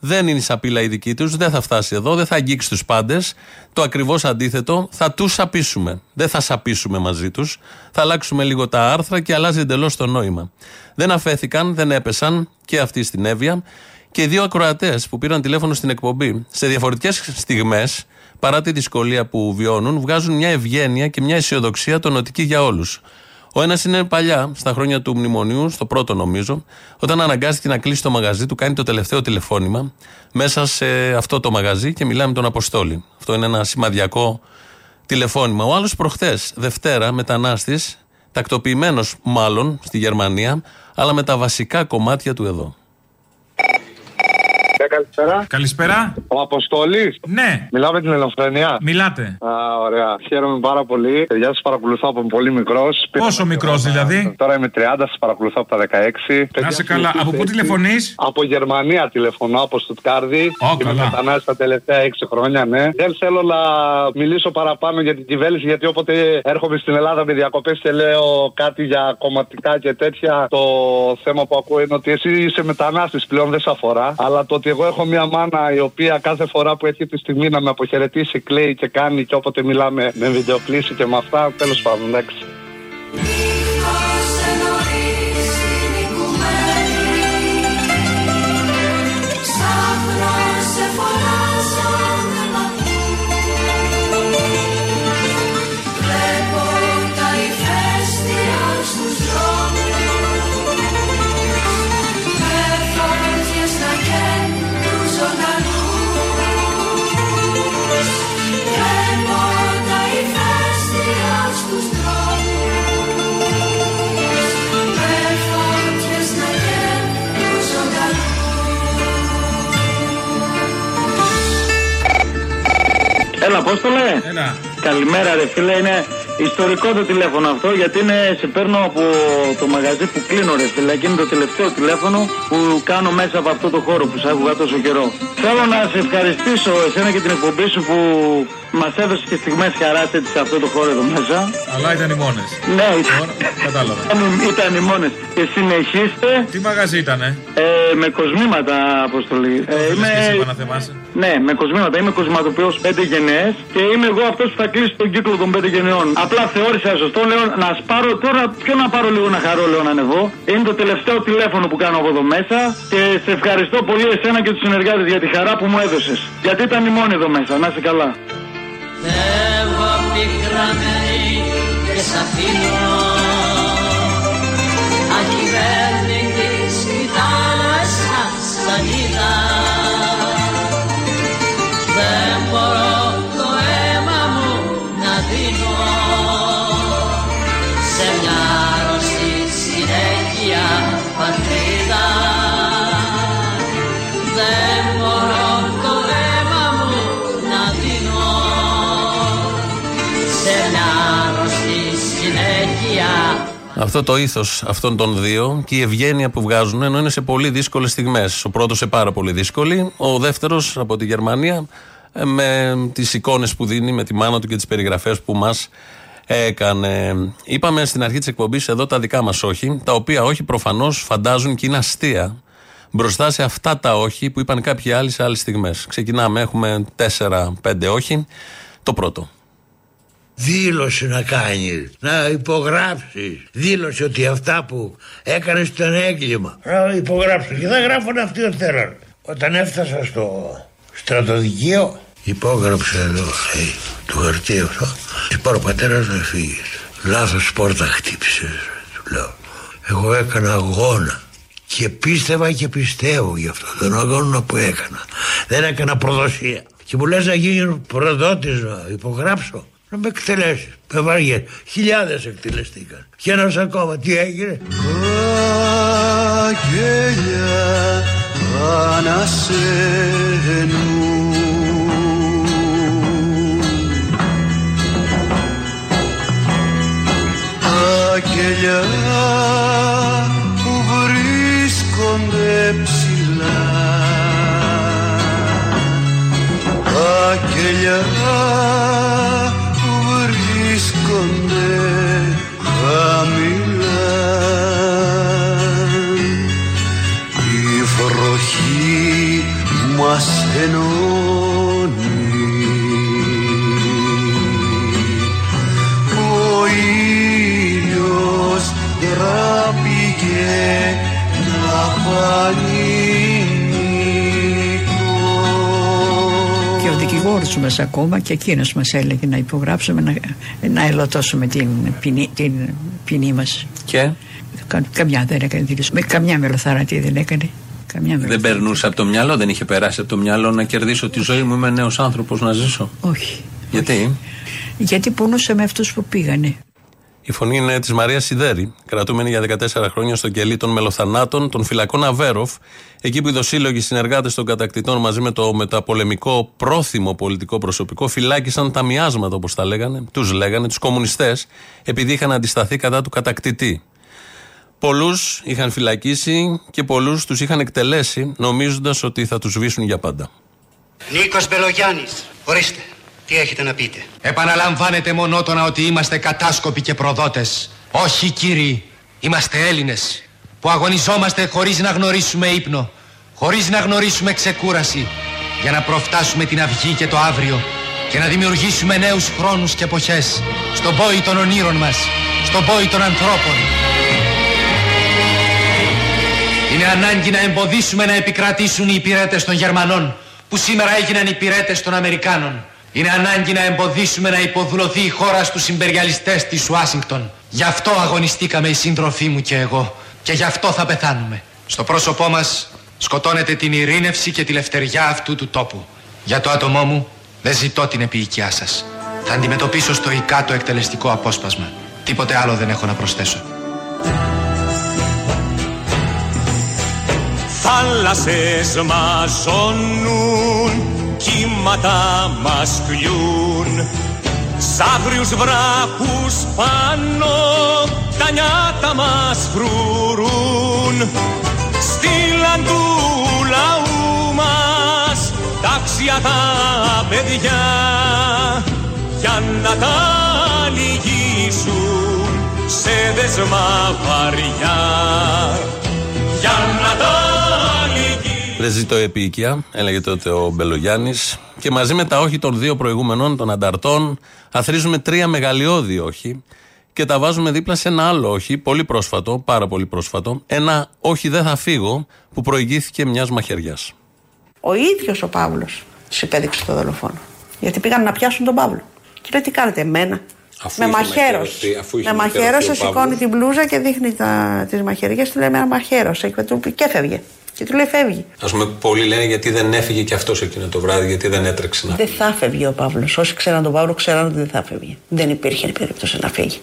Δεν είναι η σαπίλα η δική τους, δεν θα φτάσει εδώ, δεν θα αγγίξει τους πάντες. Το ακριβώς αντίθετο, θα τους σαπίσουμε. Δεν θα σαπίσουμε μαζί τους. Θα αλλάξουμε λίγο τα άρθρα και αλλάζει εντελώς το νόημα. Δεν αφέθηκαν, δεν έπεσαν και αυτοί στην Εύβοια. Και οι δύο ακροατές που πήραν τηλέφωνο στην εκπομπή σε διαφορετικές στιγμές παρά τη δυσκολία που βιώνουν, βγάζουν μια ευγένεια και μια αισιοδοξία τονωτική για όλους. Ο ένας είναι παλιά, στα χρόνια του μνημονίου, στο πρώτο νομίζω, όταν αναγκάστηκε να κλείσει το μαγαζί του, κάνει το τελευταίο τηλεφώνημα μέσα σε αυτό το μαγαζί και μιλάει με τον Αποστόλη. Αυτό είναι ένα σημαδιακό τηλεφώνημα. Ο άλλος προχθές, Δευτέρα, μετανάστης, τακτοποιημένος μάλλον στη Γερμανία, αλλά με τα βασικά κομμάτια του εδώ. Ε, καλησπέρα. Καλησπέρα. Ο Αποστόλης. Ναι. Μιλάω με την Ελευθερία. Μιλάτε. Α, ωραία. Χαίρομαι πάρα πολύ. Παιδιά, σας παρακολουθώ από πολύ μικρός. Πόσο μικρός δηλαδή; Τώρα είμαι 30, σας παρακολουθώ από τα 16. Να σε καλά. Από πού τηλεφωνείς; Από Γερμανία τηλεφωνώ, από Στουτκάρδη. Ω, Είμαι καλά. μετανάστης τα τελευταία 6 χρόνια, ναι. Δεν θέλω να μιλήσω παραπάνω για την κυβέρνηση, γιατί όποτε έρχομαι στην Ελλάδα με διακοπές και λέω κάτι για κομματικά και τέτοια, το θέμα που ακούω είναι ότι εσύ είσαι μετανάστης πλέον, δεν σε αφορά. Αλλά το ότι εγώ έχω μια μάνα η οποία κάθε φορά που έχει τη στιγμή να με αποχαιρετήσει, κλαίει και κάνει και όποτε μιλάμε με βιντεοκλήση και με αυτά, τέλος πάντων, εντάξει. Στους δρόμους Έλα, πώ το λέει. Έλα. Καλημέρα, ρε φίλε. Είναι ιστορικό το τηλέφωνο αυτό γιατί είναι, σε παίρνω από το μαγαζί που κλείνω, ρε φίλε. Και είναι το τελευταίο τηλέφωνο που κάνω μέσα από αυτό το χώρο που σ' άκουγα τόσο καιρό. Θέλω να σε ευχαριστήσω εσένα και την εκπομπή σου που μας έδωσε και στιγμές χαράς έτσι σε αυτό το χώρο εδώ μέσα. Αλλά ήταν οι μόνες. Ναι, ήταν, Κατάλαβα. ήταν οι μόνες. Και συνεχίστε. Τι μαγαζί ήτανε; Ε, με κοσμήματα, αποστολή. Ε, Είμαι... Και εσύ, να θυμάσαι. ναι, με κοσμήματα. Είμαι κοσματοποιός 5 γενναίες και είμαι εγώ αυτός που θα κλείσει τον κύκλο των 5 γενναιών. Απλά θεώρησα σωστό, λέω να σπάρω τώρα. Ποιο να πάρω λίγο να χαρώ, λέω να ανεβώ. Είναι το τελευταίο τηλέφωνο που κάνω από εδώ μέσα και σε ευχαριστώ πολύ εσένα και τους συνεργάτες για τη χαρά που μου έδωσες. Γιατί ήταν η μόνη εδώ μέσα. Να είσαι καλά. Φεύγω πικραμένη και σ' αφήνω Ακυβέρνητης κοιτάς σαν σανίδα Δεν μπορώ Αυτό το ήθος αυτών των δύο και η ευγένεια που βγάζουν ενώ είναι σε πολύ δύσκολες στιγμές. Ο πρώτος σε πάρα πολύ δύσκολη, ο δεύτερος από τη Γερμανία ε, με τις εικόνες που δίνει, με τη μάνα του και τις περιγραφές που μας έκανε. Είπαμε στην αρχή της εκπομπής εδώ τα δικά μας όχι, τα οποία όχι προφανώς φαντάζουν και είναι αστεία μπροστά σε αυτά τα όχι που είπαν κάποιοι άλλοι σε άλλες στιγμές. Ξεκινάμε, έχουμε 4-5 όχι. Το πρώτο. Δήλωση να κάνεις, να υπογράψεις. Δήλωση ότι αυτά που έκανες ήταν έγκλημα. Να υπογράψω και θα γράφουν αυτοί ως θέλουν. Όταν έφτασα στο στρατοδικείο, υπόγραψε εδώ, λέει, του χαρτί αυτό. Είπα ο πατέρας να φύγεις. Λάθος πόρτα χτύπησες, του λέω. Εγώ έκανα αγώνα. Και πίστευα και πιστεύω γι' αυτό τον αγώνα που έκανα. Δεν έκανα προδοσία. Και μου λες να γίνει προδότης να υπογράψω. Να με εκτελέσει. Με βαριέ. Χιλιάδες εκτελεστήκαν. Και ένας ακόμα. Τι έγινε; Αγγέλια ανασένουν Αγγέλια που βρίσκονται ψηλά Αγγέλια δικηγόρος μας ακόμα και εκείνος μας έλεγε να υπογράψουμε να, να ελωτώσουμε την ποινή, την ποινή μας. Και; Κα- Καμιά δεν έκανε δήλωση. Με καμιά μελοθαρατή δεν έκανε. Καμιά δεν περνούσε από το μυαλό, δεν είχε περάσει από το μυαλό να κερδίσω τη ζωή μου. Είμαι νέος άνθρωπος να ζήσω. Όχι. Γιατί; Γιατί πονούσε με αυτούς που πήγανε. Η φωνή είναι της Μαρίας Σιδέρη, κρατούμενη για 14 χρόνια στο κελί των μελοθανάτων των φυλακών Αβέροφ, εκεί που οι δοσύλλογοι συνεργάτες των κατακτητών μαζί με το μεταπολεμικό πρόθυμο πολιτικό προσωπικό φυλάκισαν τα μοιάσματα, όπως τα λέγανε, τους λέγανε, τους κομμουνιστές, επειδή είχαν αντισταθεί κατά του κατακτητή. Πολλούς είχαν φυλακίσει και πολλούς τους είχαν εκτελέσει, νομίζοντας ότι θα τους σβήσουν για πάντα. Νίκος Μπελογιάννης, ορίστε, τι έχετε να πείτε; Επαναλαμβάνετε μονότονα ότι είμαστε κατάσκοποι και προδότες. Όχι κύριοι, είμαστε Έλληνες που αγωνιζόμαστε χωρίς να γνωρίσουμε ύπνο, χωρίς να γνωρίσουμε ξεκούραση για να προφτάσουμε την αυγή και το αύριο και να δημιουργήσουμε νέους χρόνους και εποχές στον πόη των ονείρων μας, στον πόη των ανθρώπων. Είναι ανάγκη να εμποδίσουμε να επικρατήσουν οι υπηρέτες των Γερμανών που σήμερα έγιναν υπηρέτες των Αμερικάνων. Είναι ανάγκη να εμποδίσουμε να υποδουλωθεί η χώρα στους συμπεριαλιστές της Ουάσιγκτον. Γι' αυτό αγωνιστήκαμε οι σύντροφοί μου και εγώ και γι' αυτό θα πεθάνουμε. Στο πρόσωπό μας σκοτώνετε την ειρήνευση και τη λευτεριά αυτού του τόπου. Για το άτομό μου δεν ζητώ την επίοικιά σας. Θα αντιμετωπίσω στοικά το εκτελεστικό απόσπασμα. Τίποτε άλλο δεν έχω να προσθέσω. Θάλασσες μας ζώνουν, κύματα μας κλειούν. Σ' άγριους βράχους πάνω τα νιάτα μας φρουρούν Στείλαν του λαού μας τα αξιά τα παιδιά για να τα λυγίσουν σε δεσμά βαριά Δεν ζητώ επίοικια, έλεγε τότε ο Μπελογιάννης. Και μαζί με τα όχι των δύο προηγούμενων, των ανταρτών, αθρίζουμε τρία μεγαλειώδη όχι και τα βάζουμε δίπλα σε ένα άλλο όχι, πολύ πρόσφατο, πάρα πολύ πρόσφατο. Ένα όχι δεν θα φύγω που προηγήθηκε μιας μαχαιριάς. Ο ίδιος ο Παύλος του υπέδειξε το δολοφόνο. Γιατί πήγαν να πιάσουν τον Παύλο. Και λέει τι κάνετε, εμένα. Αφού με είχε μαχαίρος. μαχαιρωθεί- αφού είχε Με μαχαίρος, μαχαιρωθεί ο σηκώνει Παύλος. την μπλούζα και δείχνει τις μαχαιριέ. Του λέει ένα μαχαίρο. Και έφευγε. Και του λέει φεύγει. Α πούμε, πολλοί λένε γιατί δεν έφυγε και αυτός εκείνο το βράδυ, γιατί δεν έτρεξε να Δεν θα φεύγει ο Παύλος. Όσοι ξέραν τον Παύλο, ξέραν ότι δεν θα φεύγει. Δεν υπήρχε περίπτωση να φύγει.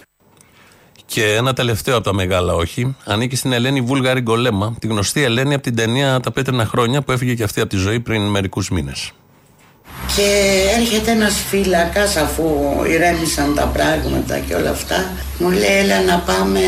Και ένα τελευταίο από τα μεγάλα όχι, ανήκει στην Ελένη Βούλγαρη Γκολέμα, τη γνωστή Ελένη από την ταινία Τα Πέτρινα Χρόνια που έφυγε και αυτή από τη ζωή πριν μερικούς μήνες. Και έρχεται ένας φύλακας αφού ηρέμησαν τα πράγματα και όλα αυτά μου λέει έλα να πάμε,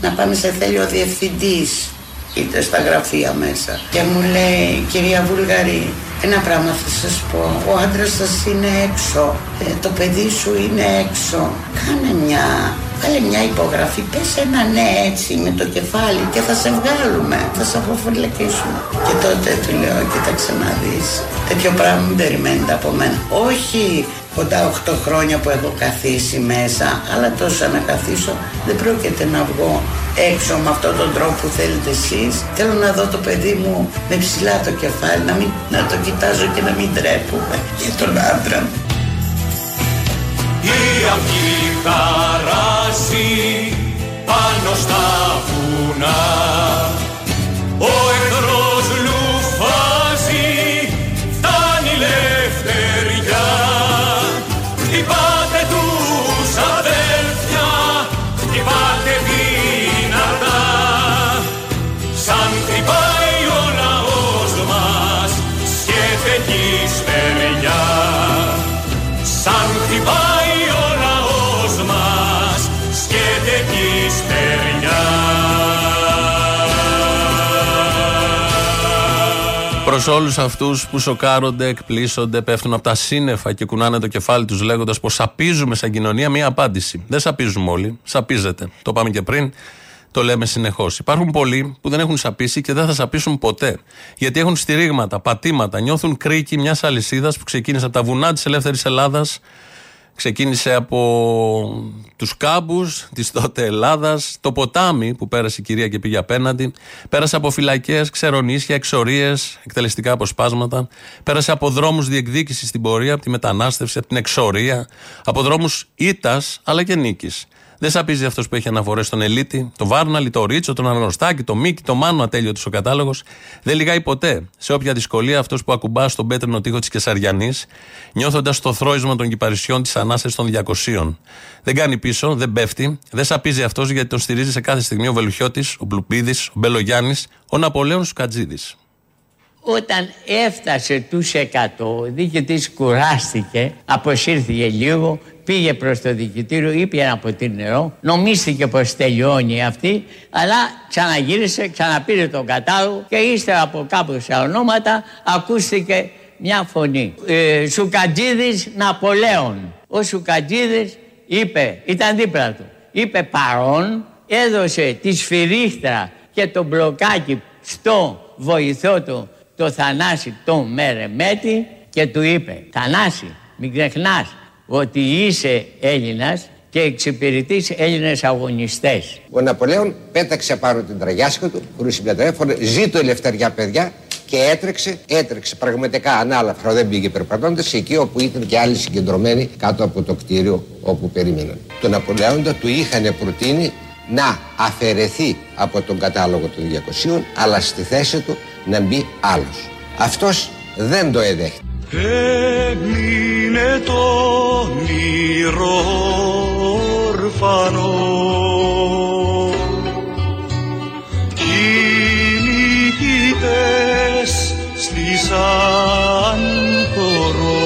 να πάμε σε θέλει ο διευθυντής είτε στα γραφεία μέσα. Και μου λέει κυρία Βούλγαρη ένα πράγμα θα σας πω. Ο άντρας σας είναι έξω. Ε, το παιδί σου είναι έξω. Κάνε μια Βάλε μια υπογραφή, πες ένα ναι έτσι με το κεφάλι και θα σε βγάλουμε, θα σε αποφυλακίσουμε. Και τότε του λέω, κοίταξε να δεις, τέτοιο πράγμα μην περιμένετε από μένα. Όχι κοντά 8 χρόνια που έχω καθίσει μέσα, αλλά τόσα να καθίσω δεν πρόκειται να βγω έξω με αυτόν τον τρόπο που θέλετε εσείς. Θέλω να δω το παιδί μου με ψηλά το κεφάλι, να, μην, να το κοιτάζω και να μην τρέπουμε για τον άντρα μου. Η αυγή χαράζει πάνω στα βουνά Ο εχθρός Προ όλους αυτούς που σοκάρονται, εκπλήσονται, πέφτουν από τα σύννεφα και κουνάνε το κεφάλι τους λέγοντας πως σαπίζουμε σαν κοινωνία, μία απάντηση. Δεν σαπίζουμε όλοι, σαπίζετε. Το πάμε και πριν, το λέμε συνεχώς. Υπάρχουν πολλοί που δεν έχουν σαπίσει και δεν θα σαπίσουν ποτέ. Γιατί έχουν στηρίγματα, πατήματα, νιώθουν κρίκι μιας αλυσίδας που ξεκίνησε από τα βουνά της ελεύθερης Ελλάδας, Ξεκίνησε από τους κάμπους της τότε Ελλάδας, το ποτάμι που πέρασε η κυρία και πήγε απέναντι, πέρασε από φυλακές, ξερονίσια, εξορίες, εκτελεστικά αποσπάσματα, πέρασε από δρόμους διεκδίκησης στην πορεία, από τη μετανάστευση, από την εξορία, από δρόμους ήττας αλλά και νίκης. Δεν σαπίζει αυτός που έχει αναφορές στον Ελίτη, το Βάρναλι, το Ρίτσο, τον Αναγνωστάκη, το Μίκη, το Μάνο, ατέλειωτος ο κατάλογος. Δεν λυγάει ποτέ σε όποια δυσκολία αυτός που ακουμπά στον πέτρινο τοίχο της Κεσαριανής, νιώθοντας το θρόισμα των κυπαρισιών της ανάσταση των 200. Δεν κάνει πίσω, δεν πέφτει, δεν σαπίζει αυτός γιατί τον στηρίζει σε κάθε στιγμή ο Βελουχιώτης, ο Μπλουπίδη, ο Μπελογιάννης, ο Ναπολέον Σκατζίδη. Όταν έφτασε τους 100, ο διοικητής κουράστηκε, αποσύρθηκε λίγο, πήγε προς το διοικητήριο, είπε από την νερό, νομίστηκε πως τελειώνει αυτή, αλλά ξαναγύρισε, ξαναπήρε τον κατάλογο και ύστερα από κάποια ονόματα ακούστηκε μια φωνή. Ε, Σουκατζίδης Ναπολέων. Ο Σουκατζίδης είπε, ήταν δίπλα του, είπε παρόν, έδωσε τη σφυρίχτρα και το μπλοκάκι στο βοηθό του το Θανάση τον Μερεμέτη και του είπε «Θανάση, μην ξεχνάς ότι είσαι Έλληνας και εξυπηρετείς Έλληνες αγωνιστές». Ο Ναπολέον πέταξε πάνω την τραγιάσκα του, χωρίς μια τηλέφωνο, ζήτω ελευθεριά παιδιά και έτρεξε, έτρεξε πραγματικά ανάλαφρα, δεν πήγε περπατώντας εκεί όπου ήταν και άλλοι συγκεντρωμένοι κάτω από το κτίριο όπου περίμεναν. Τον Ναπολέοντα του είχαν προτείνει να αφαιρεθεί από τον κατάλογο των 200 αλλά στη θέση του να μπει άλλος. Αυτός δεν το εδέχεται. Έμεινε το όνειρο ορφανό Κυνηγητές στήσαν χορό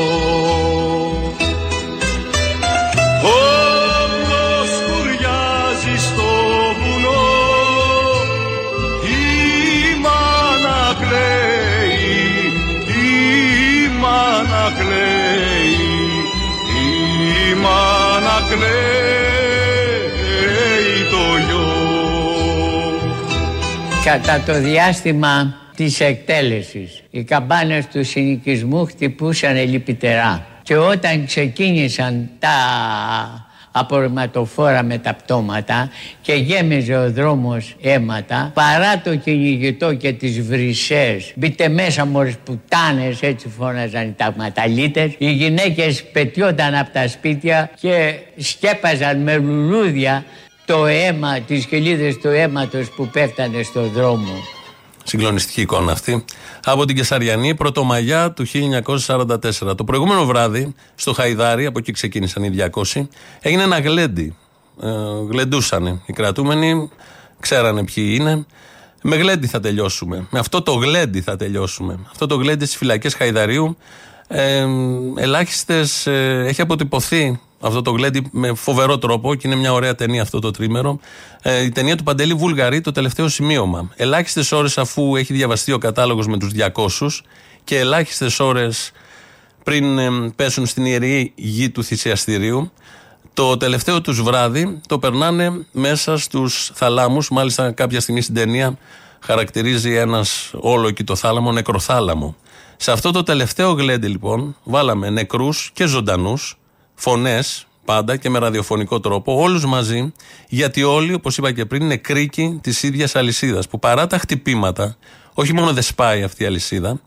Κατά το διάστημα της εκτέλεσης, οι καμπάνες του συνοικισμού χτυπούσαν λυπητερά. Και όταν ξεκίνησαν τα απορριμματοφόρα με τα πτώματα και γέμιζε ο δρόμος αίματα παρά το κυνηγητό και τις βρυσές μπείτε μέσα μόλις πουτάνες έτσι φώναζαν οι ταγματαλίτες οι γυναίκες πετιόταν από τα σπίτια και σκέπαζαν με λουλούδια το αίμα, τις κοιλίδες του αίματος που πέφτανε στο δρόμο. Συγκλονιστική εικόνα αυτή. Από την Κεσαριανή, Πρωτομαγιά του 1944. Το προηγούμενο βράδυ, στο Χαϊδάρι, από εκεί ξεκίνησαν οι 200, έγινε ένα γλέντι. Ε, γλεντούσανε οι κρατούμενοι, ξέρανε ποιοι είναι. Με γλέντι θα τελειώσουμε. Με αυτό το γλέντι θα τελειώσουμε. Αυτό το γλέντι στις φυλακές Χαϊδαρίου. Ε, Ελάχιστες έχει αποτυπωθεί αυτό το γλέντι με φοβερό τρόπο και είναι μια ωραία ταινία αυτό το τρίμερο. Ε, η ταινία του Παντελή Βουλγαρή, το τελευταίο σημείωμα. Ελάχιστες ώρες αφού έχει διαβαστεί ο κατάλογος με τους 200 και ελάχιστες ώρες πριν ε, πέσουν στην ιερή γη του θυσιαστηρίου, το τελευταίο τους βράδυ το περνάνε μέσα στους θαλάμους. Μάλιστα κάποια στιγμή στην ταινία χαρακτηρίζει ένας όλο εκεί το θάλαμο νεκροθάλαμο. Σε αυτό το τελευταίο γλέντι λοιπόν βάλαμε νεκρούς και ζωντανούς, φωνές πάντα και με ραδιοφωνικό τρόπο, όλους μαζί, γιατί όλοι, όπως είπα και πριν, είναι κρίκοι της ίδιας αλυσίδας, που παρά τα χτυπήματα, όχι μόνο δεν σπάει αυτή η αλυσίδα,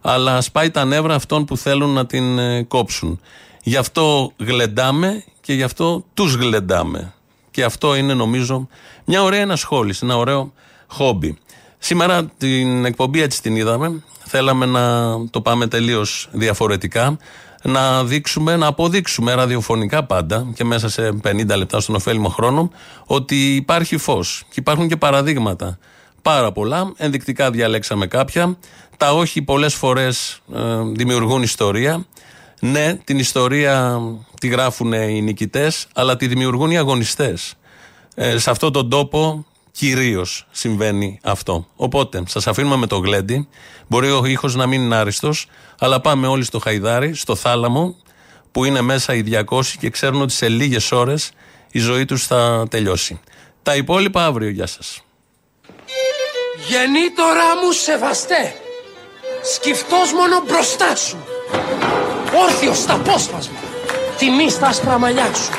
αλλά σπάει τα νεύρα αυτών που θέλουν να την ε, κόψουν. Γι' αυτό γλεντάμε και γι' αυτό τους γλεντάμε. Και αυτό είναι νομίζω μια ωραία ενασχόληση, ένα ωραίο χόμπι. Σήμερα την εκπομπή έτσι την είδαμε. Θέλαμε να το πάμε τελείως διαφορετικά. Να δείξουμε, να αποδείξουμε ραδιοφωνικά πάντα και μέσα σε 50 λεπτά στον ωφέλιμο χρόνο ότι υπάρχει φως και υπάρχουν και παραδείγματα. Πάρα πολλά, ενδεικτικά διαλέξαμε κάποια. Τα όχι πολλές φορές ε, δημιουργούν ιστορία. Ναι, την ιστορία τη γράφουν οι νικητές, αλλά τη δημιουργούν οι αγωνιστές. Ε, σε αυτόν τον τόπο κυρίως συμβαίνει αυτό. Οπότε, σας αφήνουμε με το γλέντι. Μπορεί ο ήχος να μην είναι άριστος, αλλά πάμε όλοι στο χαϊδάρι, στο θάλαμο, που είναι μέσα οι 200 και ξέρουν ότι σε λίγες ώρες η ζωή τους θα τελειώσει. Τα υπόλοιπα αύριο. Γεια σας. Γεννήτωρά μου σεβαστέ, σκυφτός μόνο μπροστά σου, όρθιος στα απόσπασμα, τιμή στα άσπρα μαλλιά σου.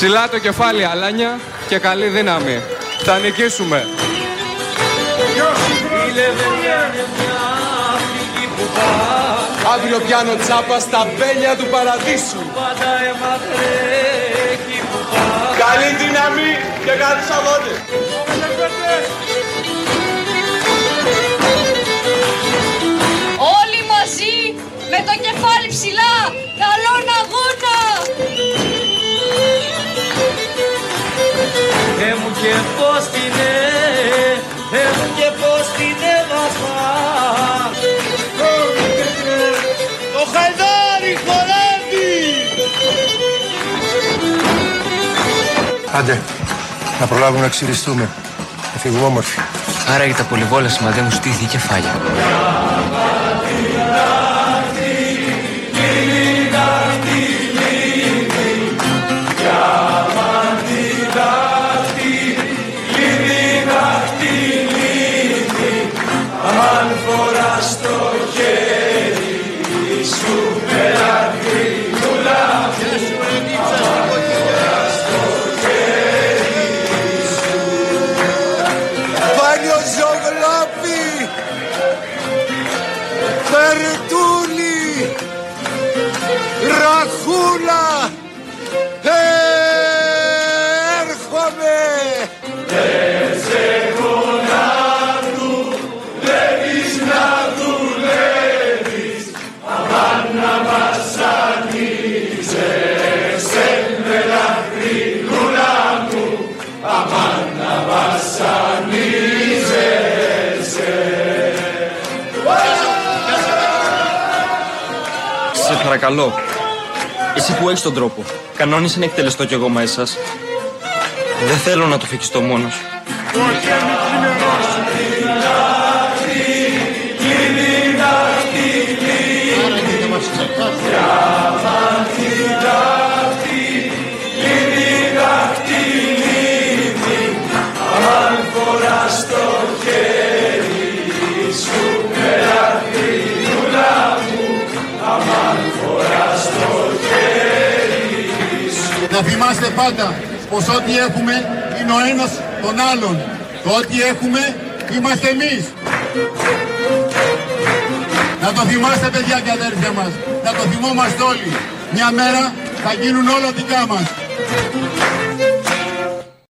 Ψηλά το κεφάλι, Αλάνια, και καλή δύναμη. Θα νικήσουμε. Η λεβεδιάνε μια φυγή που πάει. Αύριο πιάνω τσάπα στα μπέλια του παραδείσου. Πάντα αιματρέχει που πάει. Καλή δύναμη και καλούς αγώνες. Όλοι μαζί με το κεφάλι ψηλά. Καλόν αγώνα. Και πως την ε, ε μου και πως την έβαθα. Το χαϊδάρι χορεύει. Άντε, να προλάβουμε να ξυριστούμε. Να φύγουμε όμορφοι. Άραγε τα πολυβόλασμα δεν μου στήθη η κεφάλια. Ραχούλα! Παρακαλώ. Εσύ που έχεις τον τρόπο, κανόνισε να εκτελεστώ κι εγώ μέσα σας. Δεν θέλω να το φεκιστώ μόνος. Να θυμάστε πάντα πως ό,τι έχουμε είναι ο ένας τον άλλον. Το ό,τι έχουμε είμαστε εμείς. Να το θυμάστε παιδιά και αδέρφια μας. Να το θυμόμαστε όλοι. Μια μέρα θα γίνουν όλα δικά μας.